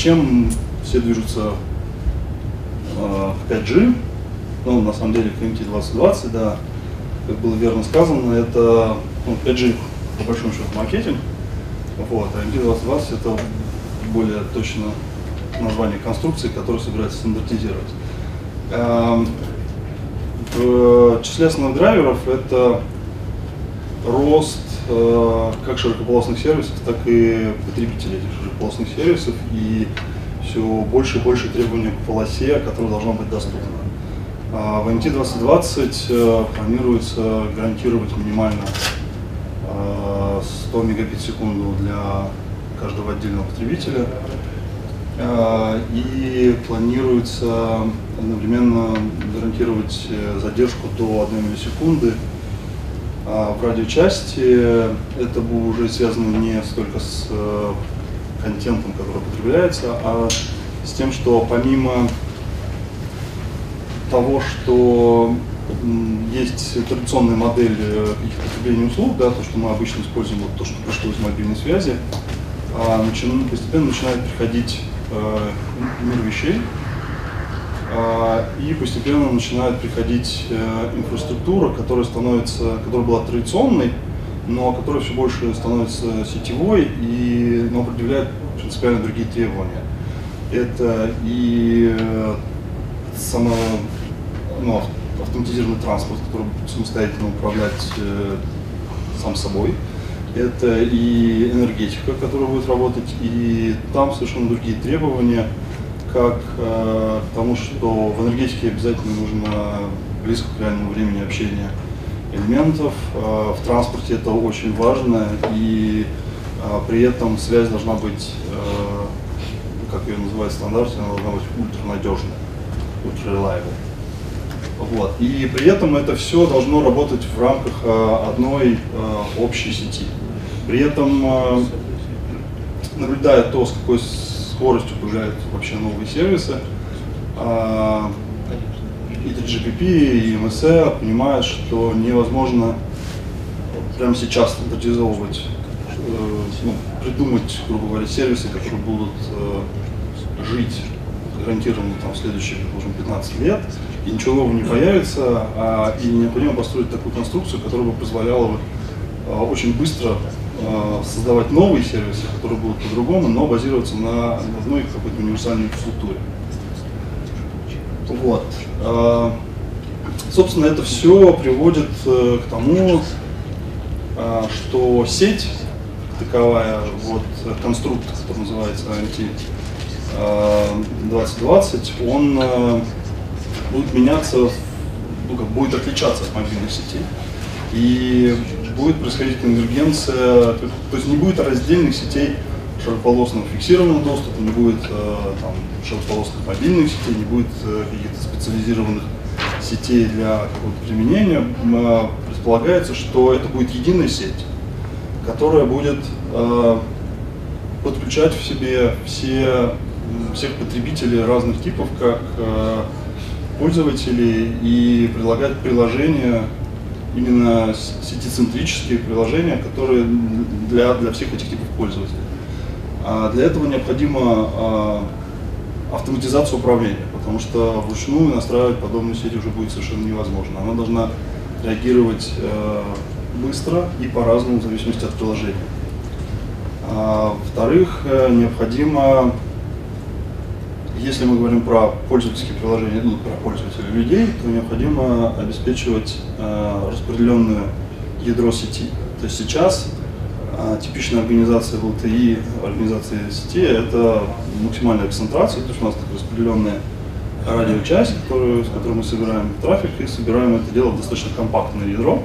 зачем все движутся э, к 5G? Ну, на самом деле, к MT 2020, да, как было верно сказано, это ну, 5G по большому счету маркетинг, вот, а MT 2020 это более точно название конструкции, которую собирается стандартизировать. Эм, в числе основных драйверов это рост э, как широкополосных сервисов, так и потребителей этих широкополосных сервисов и все больше и больше требований к полосе, которая должна быть доступна. А в MT 2020 э, планируется гарантировать минимально 100 э, мегабит в секунду для каждого отдельного потребителя. И планируется одновременно гарантировать задержку до 1 миллисекунды а в радиочасти это будет уже связано не столько с э, контентом, который потребляется, а с тем, что помимо того, что есть традиционная модель э, потребления услуг, да, то, что мы обычно используем, вот то, что пришло из мобильной связи, а, постепенно начинает приходить э, мир вещей, и постепенно начинает приходить э, инфраструктура, которая становится, которая была традиционной, но которая все больше становится сетевой и но определяет принципиально другие требования. Это и э, само, ну, автоматизированный транспорт, который самостоятельно управлять э, сам собой. Это и энергетика, которая будет работать, и там совершенно другие требования как э, к тому, что в энергетике обязательно нужно близко к реальному времени общения элементов. Э, в транспорте это очень важно, и э, при этом связь должна быть, э, как ее называют в стандарте, она должна быть ультранадежной, ultra-reliable. Вот. И при этом это все должно работать в рамках одной общей сети. При этом, э, наблюдая то, с какой скоростью появляются вообще новые сервисы. А, и 3GPP, и MSR понимают, что невозможно прямо сейчас стандартизовывать, э, ну, придумать, грубо говоря, сервисы, которые будут э, жить гарантированно там, следующие, предположим, 15 лет, и ничего нового не появится, а, и необходимо построить такую конструкцию, которая бы позволяла а, очень быстро Э, создавать новые сервисы, которые будут по-другому, но базироваться на одной какой-то универсальной инфраструктуре. Вот. Э, собственно, это все приводит э, к тому, что сеть таковая, вот конструкт, который называется IMT 2020, он будет меняться, ну, будет отличаться от мобильных сетей. И будет происходить конвергенция, то есть не будет раздельных сетей широкополосного фиксированного доступа, не будет э, там, широкополосных мобильных сетей, не будет э, каких-то специализированных сетей для какого-то применения. Э, предполагается, что это будет единая сеть, которая будет подключать в себе все, всех потребителей разных типов, как пользователей, и предлагать приложения именно сетицентрические приложения, которые для, для всех этих типов пользователей. А для этого необходима а, автоматизация управления, потому что вручную настраивать подобную сеть уже будет совершенно невозможно. Она должна реагировать э, быстро и по-разному в зависимости от приложения. А, Во-вторых, э, необходимо если мы говорим про пользовательские приложения, ну, про пользователей людей, то необходимо обеспечивать э, распределенное ядро сети. То есть сейчас э, типичная организация LTI, организация сети, это максимальная концентрация, то есть у нас такая распределенная радиочасть, которую, с которой мы собираем трафик и собираем это дело в достаточно компактное ядро.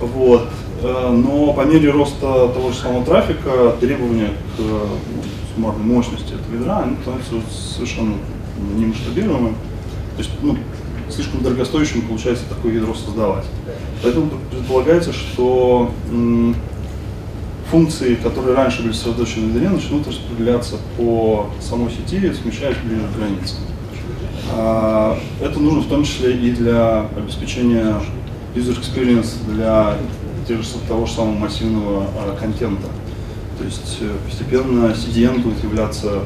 Вот. Э, но по мере роста того же самого трафика требования к суммарной мощности этого ядра, они становятся совершенно немасштабируемым. То есть ну, слишком дорогостоящим получается такое ядро создавать. Поэтому предполагается, что функции, которые раньше были сосредоточены в ядре, начнут распределяться по самой сети, смещаясь ближе к границе. А, это нужно в том числе и для обеспечения user experience для того же самого массивного а, контента. То есть э, постепенно CDN будет являться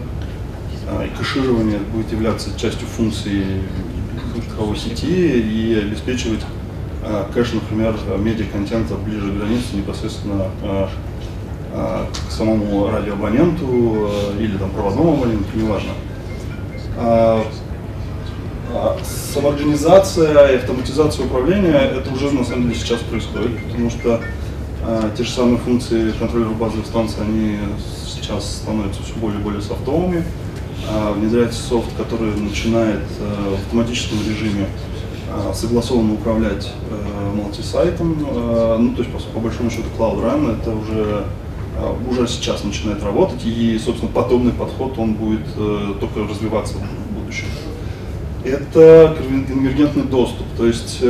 и кэширование будет являться частью функции цифровой сети и обеспечивать кэш, например, медиа-контента ближе к границе непосредственно к самому радиоабоненту или там проводному абоненту, неважно. Самоорганизация и автоматизация управления это уже на самом деле сейчас происходит, потому что те же самые функции контроллера базовых станций, они сейчас становятся все более и более софтовыми. Внедряется софт, который начинает в автоматическом режиме согласованно управлять мультисайтом. Ну, то есть, по, по большому счету, Cloud Run это уже уже сейчас начинает работать, и, собственно, подобный подход, он будет только развиваться в будущем. Это конвергентный доступ, то есть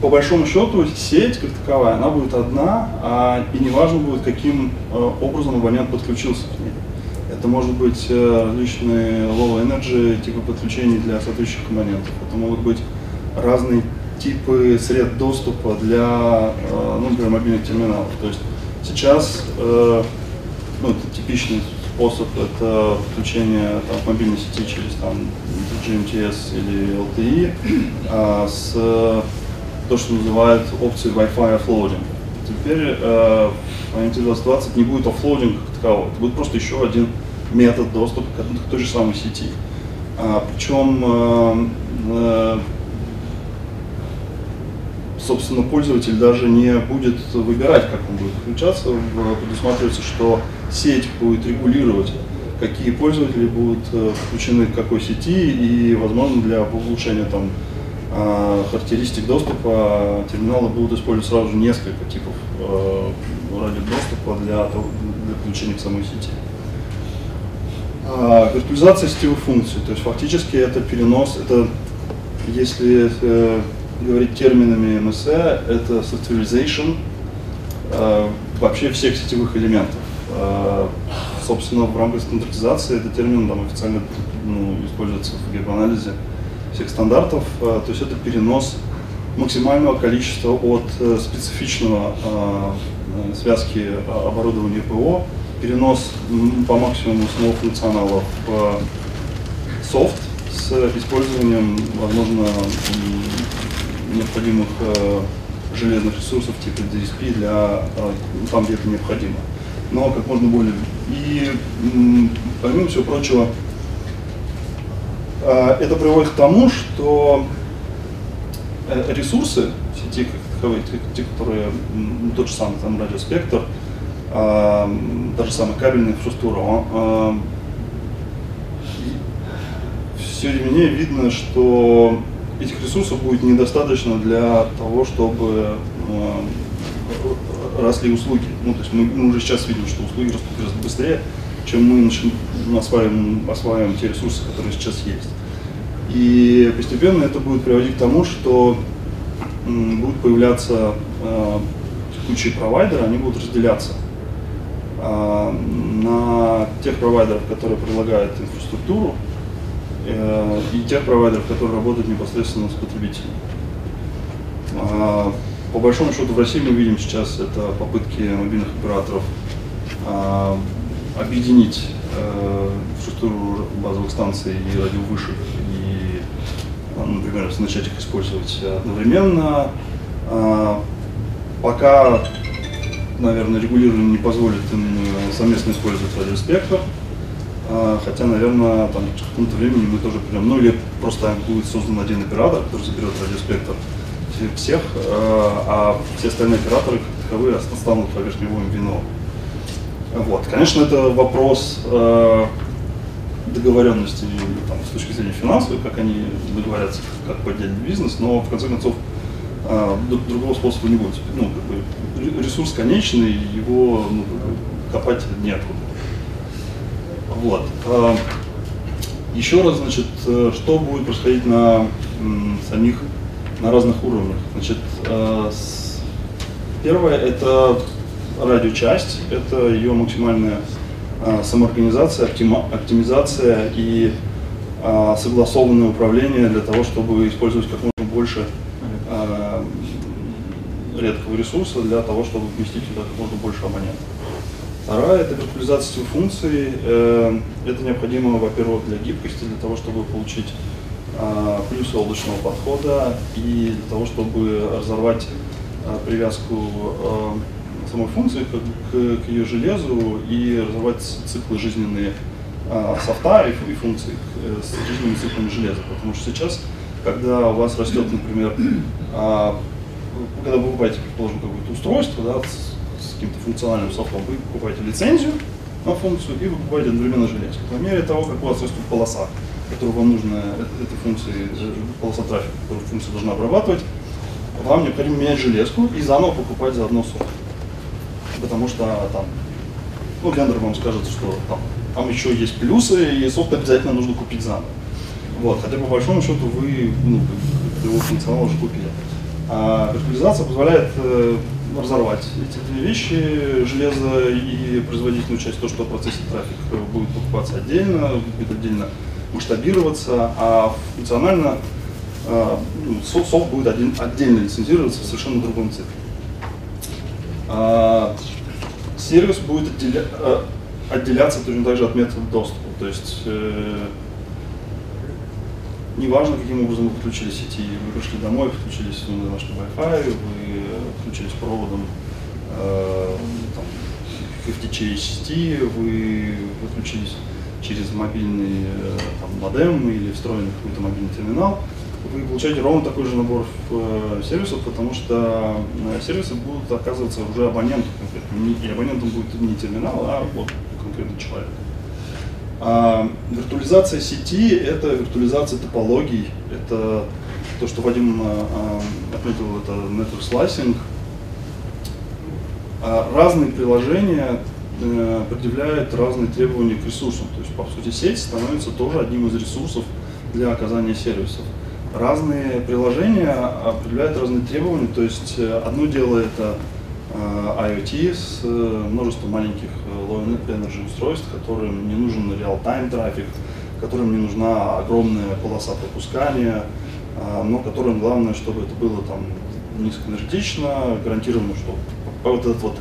по большому счету сеть как таковая, она будет одна, а, и неважно будет, каким э, образом абонент подключился к ней. Это может быть э, различные low energy типы подключений для соответствующих абонентов. Это могут быть разные типы сред доступа для, э, ну, например, мобильных терминалов. То есть сейчас э, ну, это типичный способ, это подключение там, мобильной сети через там, GMTS или LTE а, с то, что называют опцией Wi-Fi offloading. Теперь э, в IoT 2020 не будет оффлоудинга как такового, это будет просто еще один метод доступа к, к той же самой сети. А, причем, э, э, собственно, пользователь даже не будет выбирать, как он будет включаться. Предусматривается, что сеть будет регулировать, какие пользователи будут э, подключены к какой сети и, возможно, для улучшения там, а, характеристик доступа терминалы будут использовать сразу же несколько типов э, радиодоступа для, для подключения к самой сети. А, виртуализация сетевых функций, то есть фактически это перенос, это если э, говорить терминами MSE, это softwareization э, вообще всех сетевых элементов. Э, собственно, в рамках стандартизации этот термин там официально ну, используется в геп-анализе всех стандартов, э, то есть это перенос максимального количества от э, специфичного э, связки оборудования ПО, перенос по максимуму самого функционала в софт с использованием, возможно, необходимых железных ресурсов типа DSP для там, где это необходимо. Но как можно более. И помимо всего прочего, а, это приводит к тому, что э, ресурсы сети как таковые, те, которые ну, тот же самый там радиоспектр, а, та же самая кабельная инфраструктура, а, все менее видно, что этих ресурсов будет недостаточно для того, чтобы росли услуги. Ну, то есть мы, мы уже сейчас видим, что услуги растут гораздо быстрее, чем мы начнем, осваиваем, осваиваем те ресурсы, которые сейчас есть. И постепенно это будет приводить к тому, что будут появляться э, текущие провайдеры, они будут разделяться э, на тех провайдеров, которые предлагают инфраструктуру, э, и тех провайдеров, которые работают непосредственно с потребителем. Э, по большому счету в России мы видим сейчас это попытки мобильных операторов э, объединить э, инфраструктуру базовых станций и радиовышек и, например, начать их использовать одновременно. А, пока, наверное, регулирование не позволит им э, совместно использовать радиоспектр, а, хотя, наверное, там, в каком-то времени мы тоже придем, ну или просто будет создан один оператор, который заберет радиоспектр всех, а, а все остальные операторы как таковые останут поверхневым вином. Вот. Конечно, это вопрос э, договоренности там, с точки зрения финансовой, как они договорятся, как поднять бизнес, но в конце концов э, другого способа не будет. Ну, как бы, ресурс конечный, его ну, копать неоткуда. Вот. Э, еще раз, значит, э, что будет происходить на самих, на разных уровнях. Значит, э, первое это радиочасть, это ее максимальная а, самоорганизация, оптимизация и согласованное управление для того, чтобы использовать как можно больше редкого ресурса для того, чтобы вместить туда как можно больше абонентов. Вторая – это виртуализация сетевых функций. Э, это необходимо, во-первых, для гибкости, для того, чтобы получить а, плюсы облачного подхода и для того, чтобы разорвать а, привязку а, самой функции к, ее железу и разорвать циклы жизненные софта и, и функций с жизненными циклами железа. Потому что сейчас, когда у вас растет, например, когда вы покупаете, предположим, какое-то устройство да, каким-то функциональным софтом, вы покупаете лицензию на функцию и вы покупаете одновременно железку. По мере того, как у вас растут полоса которую вам нужно, этой функции, полоса трафика, которую функция должна обрабатывать, вам необходимо менять железку и заново покупать заодно софт. Потому что там, ну, вендор вам скажет, что там, там еще есть плюсы, и софт обязательно нужно купить заново. Вот, хотя по большому счету вы ну, его функционал уже купили. А виртуализация позволяет э, разорвать эти две вещи, железо и производительную часть, то, что процессит трафик будет покупаться отдельно, будет отдельно масштабироваться, а функционально э, ну, софт будет один, отдельно лицензироваться в совершенно другом цикле. А, сервис будет отделя, э, отделяться точно так же от метода доступа. То есть э, неважно, каким образом вы подключили сети, вы пришли домой, подключились на ваш Wi-Fi, вы подключились проводом э, там, сети, вы подключились через мобильный э, там, модем или встроенный какой-то мобильный терминал, вы получаете ровно такой же набор э, сервисов, потому что сервисы будут оказываться уже абоненту конкретно. И абонентом будет не терминал, а вот конкретный человек. А виртуализация сети – это виртуализация топологий, это то, что Вадим отметил, это network slicing. А разные приложения Э, предъявляет разные требования к ресурсам. То есть, по сути, сеть становится тоже одним из ресурсов для оказания сервисов. Разные приложения определяют разные требования, то есть э, одно дело это э, IoT с множеством маленьких low energy устройств, которым не нужен real-time трафик, которым не нужна огромная полоса пропускания, но которым главное, чтобы это было там низкоэнергетично, гарантированно, что вот этот вот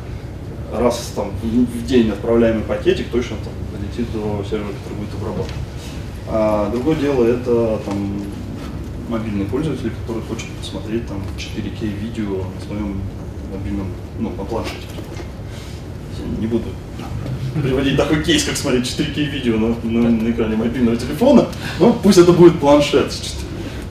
раз там, в день отправляемый пакетик точно там, долетит до сервера, который будет обработан. А другое дело это там, мобильный пользователь, который хочет посмотреть там 4К видео на своем мобильном, ну, на планшете. Не буду приводить такой кейс, как смотреть 4К видео на, на, на экране мобильного телефона, но пусть это будет планшет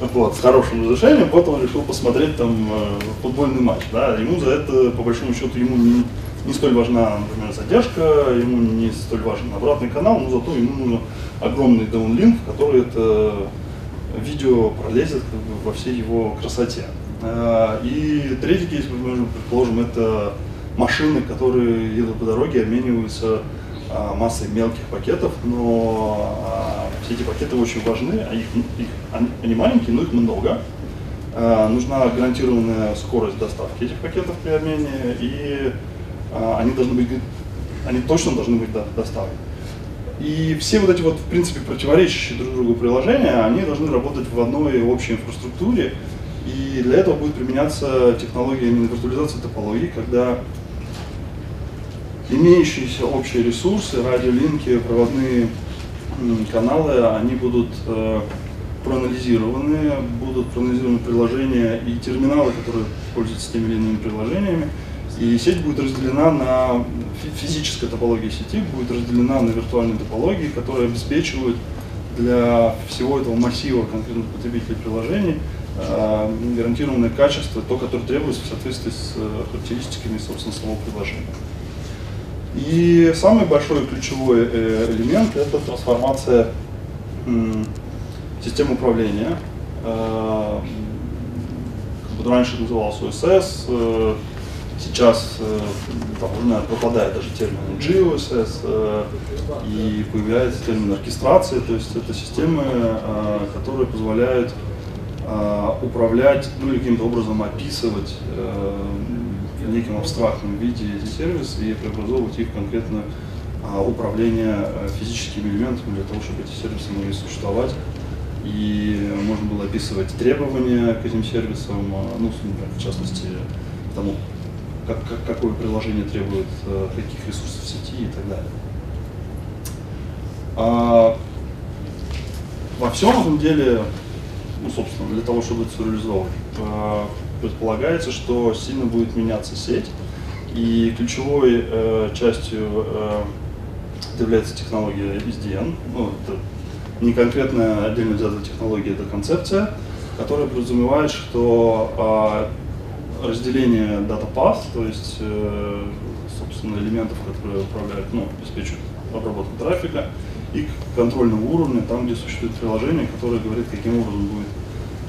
вот, с хорошим разрешением, вот он решил посмотреть там э, футбольный матч, да, ему за это, по большому счету, ему не, не столь важна, например, задержка, ему не столь важен обратный канал, но зато ему нужен огромный даунлинк, который это видео пролезет как бы, во всей его красоте. А, и третий кейс, предположим, это машины, которые едут по дороге, обмениваются а, массой мелких пакетов, но а, все эти пакеты очень важны, а их, их, они маленькие, но их много. Нужна гарантированная скорость доставки этих пакетов при обмене и а, они должны быть, они точно должны быть доставлены. И все вот эти вот, в принципе, противоречащие друг другу приложения, они должны работать в одной общей инфраструктуре, и для этого будет применяться технология именно виртуализации топологии, когда имеющиеся общие ресурсы, радиолинки, проводные каналы, они будут э, проанализированы, будут проанализированы приложения и терминалы, которые пользуются теми или иными приложениями, и сеть будет разделена на, физическая топология сети будет разделена на виртуальные топологии, которые обеспечивают для всего этого массива конкретных потребителей приложений э, гарантированное качество, то, которое требуется в соответствии с э, характеристиками, собственно, самого приложения. И самый большой ключевой э, элемент – это трансформация системы управления. Э, раньше называлось OSS, э, Сейчас там, уже, пропадает даже термин GOSS э, и появляется термин оркестрация, то есть это системы, которые позволяют управлять, ну или каким-то образом описывать в неком абстрактном виде эти сервисы и преобразовывать их в конкретное управление физическими элементами для того, чтобы эти сервисы могли существовать. И можно было описывать требования к этим сервисам, ну, в частности, тому, как, как, какое приложение требует э, каких ресурсов сети и так далее. А, во всем этом деле, ну, собственно, для того, чтобы это реализовать, э, предполагается, что сильно будет меняться сеть, и ключевой э, частью э, является технология SDN. Ну, это не конкретная отдельно взятая технология, это концепция, которая подразумевает, что э, разделение data path, то есть, э, собственно, элементов, которые управляют, ну, обеспечивают обработку трафика, и к контрольному уровню, там, где существует приложение, которое говорит, каким образом будет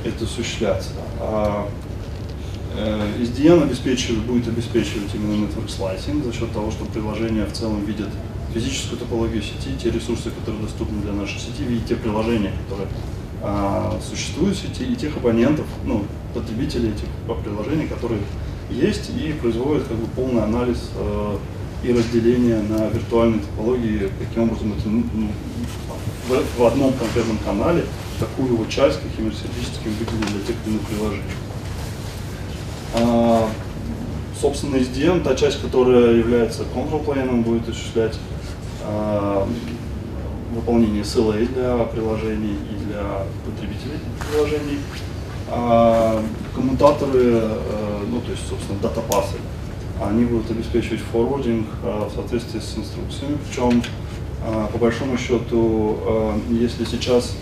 это осуществляться. А SDN э, обеспечивает, будет обеспечивать именно network slicing за счет того, что приложение в целом видит физическую топологию сети, те ресурсы, которые доступны для нашей сети, видит те приложения, которые а, существуют в сети, и тех абонентов, ну, потребителей этих приложений, которые есть, и производит как бы полный анализ э, и разделение на виртуальные топологии, каким образом это ну, ну в, в одном конкретном канале, такую его часть, какими сервисическими выделили для тех или иных приложений. А, собственно, SDN, та часть, которая является control plane, будет осуществлять а, выполнение SLA для приложений и для потребителей приложений. А, коммутаторы, а, ну то есть, собственно, датапасы, они будут обеспечивать форвардинг а, в соответствии с инструкциями. Причем, а, по большому счету, если сейчас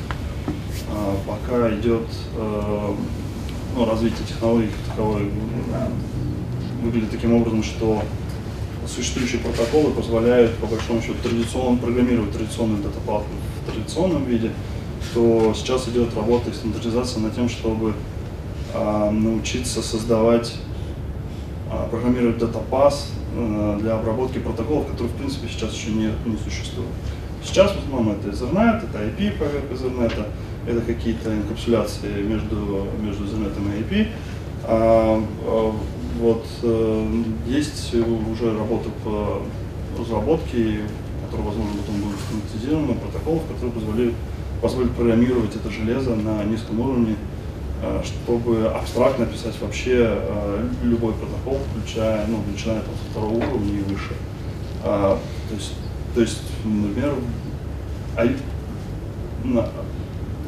пока идет ну, развитие технологий как таковой выглядит таким образом, что существующие протоколы позволяют, по большому счету, традиционно программировать традиционный датапад в традиционном виде, то сейчас идет работа и стандартизация над тем, чтобы а, научиться создавать, а, программировать датапас а, для обработки протоколов, которые, в принципе, сейчас еще не, не существуют. Сейчас в основном это Ethernet, это IP поверх Ethernet, это какие-то инкапсуляции между, между Ethernet и IP. А, а, вот, э, есть уже работа по разработке, которая, возможно, потом будет автоматизирована, протоколов, которые позволяют, позволят программировать это железо на низком уровне, э, чтобы абстрактно писать вообще э, любой протокол, включая, ну, начиная там, второго уровня и выше. А, то, есть, то есть, например,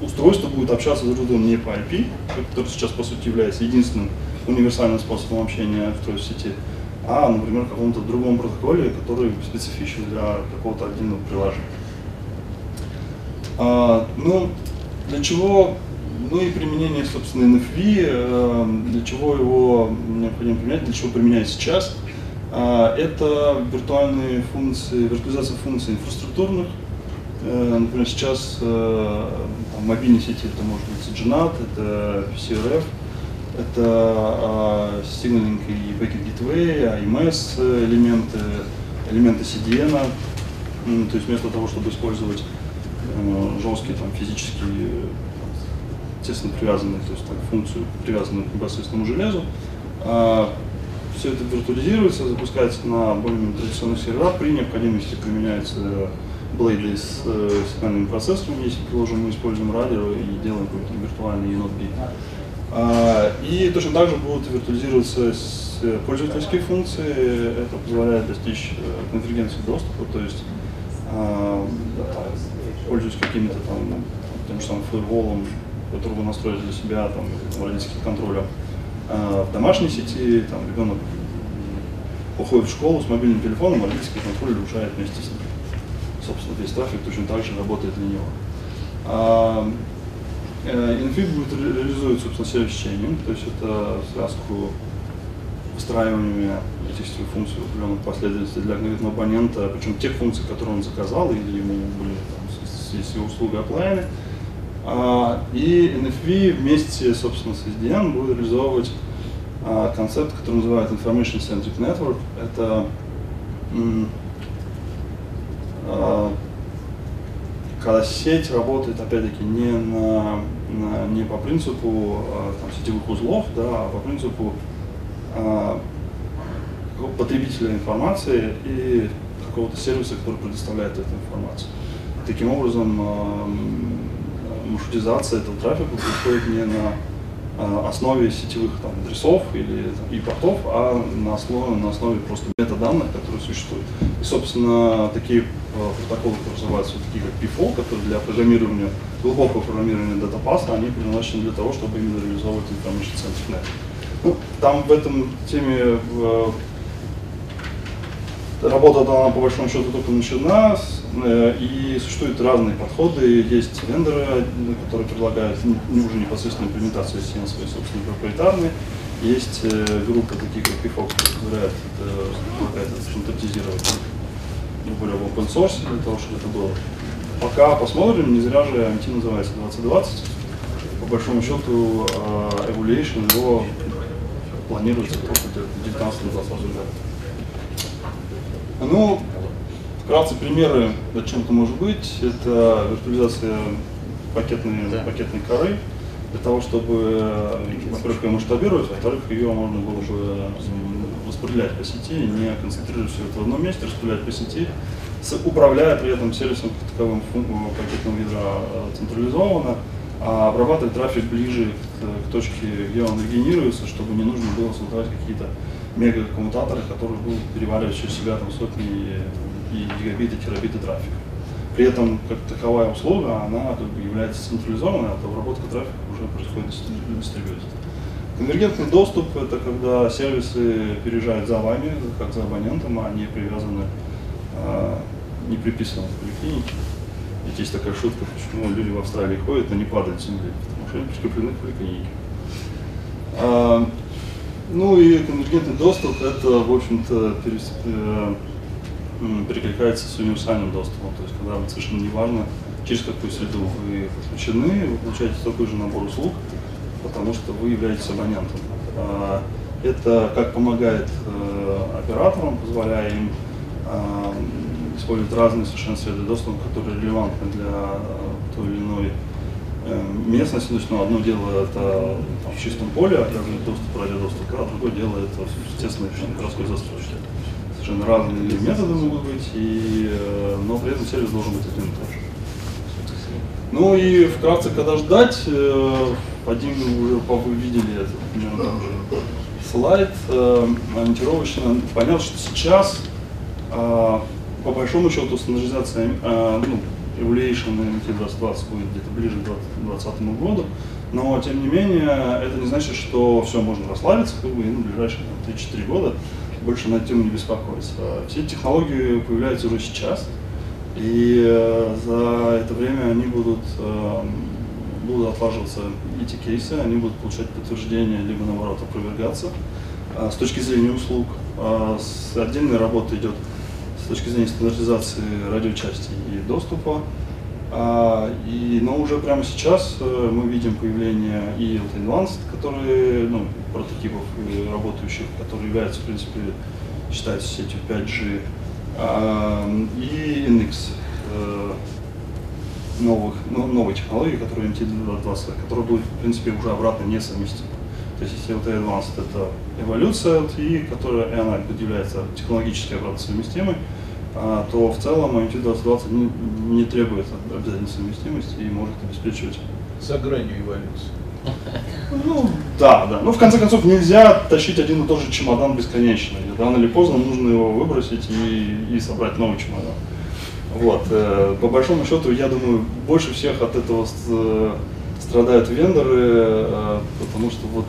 устройство будет общаться с другом не по IP, который сейчас, по сути, является единственным универсальным способом общения в сети, а, например, каком-то другом протоколе, который специфичен для какого-то отдельного приложения. А, ну, для чего, ну и применение, собственно, NFV, э, для чего его необходимо применять, для чего применять сейчас, а, это виртуальные функции, виртуализация функций инфраструктурных, э, Например, сейчас э, в мобильной сети это может быть CGNAT, это CRF, это а, Signaling и Packet Gateway, AMS элементы, элементы CDN. То есть вместо того, чтобы использовать э, жесткие там, физические тесно привязанные, то есть так, функцию, привязанную к непосредственному железу, а, все это виртуализируется, запускается на более традиционных серверах, при необходимости применяются блейды с э, сигнальными процессорами, если, предположим, мы используем радио и делаем какой-то виртуальный енот бит. А, и точно так же будут виртуализироваться э, пользовательские функции. Это позволяет достичь э, конвергенции доступа, то есть а, пользуясь какими-то там тем же самым фаерволом, который вы настроили для себя, там, родительских контроля а, в домашней сети, там, ребенок уходит в школу с мобильным телефоном, родительский контроль нарушает вместе с ним. Собственно, весь трафик точно так же работает для него. Э, будет реализовывать, собственно, сервис-чейнинг, то есть это связку выстраивания этих функций в определенном последовательности для конкретного абонента, причем тех функций, которые он заказал или ему были там, его услугой оплайны. А, и NFV вместе, собственно, с SDN будет реализовывать а, концепт, который называют Information Centric Network. Это а, когда сеть работает, опять-таки, не, на, на, не по принципу а, там, сетевых узлов, да, а по принципу а, потребителя информации и какого-то сервиса, который предоставляет эту информацию. Таким образом, а, маршрутизация этого трафика происходит не на э, основе сетевых там, адресов или и портов, а на основе, на основе просто метаданных, которые существуют. И, собственно, такие э, протоколы, которые называются такие как PFOL, которые для программирования, глубокого программирования датапаса, они предназначены для того, чтобы именно реализовывать information centric network. Ну, там в этом теме в, работа она по большому счету только начина, э, и существуют разные подходы. Есть вендоры, которые предлагают не уже непосредственно имплементацию систем свои собственные проприетарные. Есть э, группы, такие как PFOX, которые позволяют предлагают это стандартизировать грубо говоря, в open source для того, чтобы это было. Пока посмотрим, не зря же MT называется 2020. По большому счету, э, Evaluation его планируется только в 19-20 году. Ну, вкратце примеры, о чем это может быть. Это виртуализация пакетной, да. пакетной коры, для того, чтобы, во-первых, ее масштабировать, во-вторых, ее можно было бы распределять по сети, не концентрировать все это в одном месте, распределять по сети, управляя при этом сервисом как таковым пакетного ядра э, централизованно, а обрабатывать трафик ближе к, к точке, где он регенерируется, чтобы не нужно было создавать какие-то мегакоммутаторы, которые будут переваривать через себя там, сотни и гигабиты, терабиты трафика. При этом, как таковая услуга, она как бы, является централизованной, а обработка трафика уже происходит дистрибьютор. Конвергентный доступ – это когда сервисы переезжают за вами, как за абонентом, а не привязаны, а, не приписаны к поликлинике. Ведь есть такая шутка, почему люди в Австралии ходят, но не падают с земли, потому что они прикреплены к поликлинике. А, ну и конвергентный доступ, это, в общем-то, э, перекликается с универсальным доступом. То есть, когда совершенно не важно, через какую среду вы подключены, вы получаете такой же набор услуг, потому что вы являетесь абонентом. А, это как помогает э, операторам, позволяя им а, использовать разные совершенно среды доступа, которые релевантны для э, той или иной Эм, местности, то есть, ну, одно дело это в чистом поле, оказывает доступ, радиодоступ, а другое дело это, естественно, городской застройки. Совершенно разные методы могут быть, и, э, но при этом сервис должен быть один и тот же. Ну и вкратце, когда ждать, э, один уже вы видели этот, примерно же слайд э, ориентировочно. Понятно, что сейчас по большому счету стандартизация ну, Evaluation на MT-2020 будет где-то ближе к 2020 году, но тем не менее это не значит, что все можно расслабиться как бы, и ну, в ближайшие 3-4 года больше на эту тему не беспокоиться. Все технологии появляются уже сейчас, и э, за это время они будут, э, будут отлаживаться эти кейсы, они будут получать подтверждение, либо наоборот опровергаться. Э, с точки зрения услуг, с отдельной идет с точки зрения стандартизации радиочасти и доступа. А, и, но уже прямо сейчас э, мы видим появление и Advanced, которые, ну, прототипов работающих, которые являются, в принципе, считается сетью 5G, а, и NX э, новых, ну, новой технологии, которые MT-20, которые будут, в принципе, уже обратно несовместимы. То есть если LTE Advanced это эволюция LTE, которая и она является технологически обратно совместимой, а, то в целом IMT 2020 не, не требует обязательной совместимости и может обеспечивать... За гранью эволюции. Ну, да, да. Ну, в конце концов, нельзя тащить один и тот же чемодан бесконечно. Рано или поздно нужно его выбросить и, и собрать новый чемодан. Вот. Э, по большому счету, я думаю, больше всех от этого э, страдают вендоры, э, потому что вот...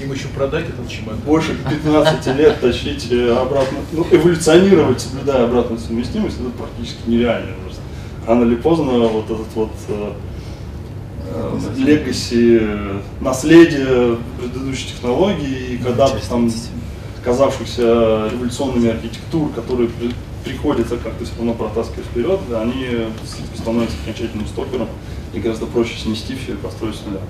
Им еще продать этот чемодан. Больше 15 лет тащить обратно, ну, эволюционировать, соблюдая обратную совместимость, это практически нереально. Рано или поздно вот этот вот легаси, наследие предыдущей технологии, и когда-то там казавшихся революционными архитектур, которые при, приходится как-то все равно протаскивать вперед, они становятся окончательным стопером и гораздо проще снести все и построить с нуля.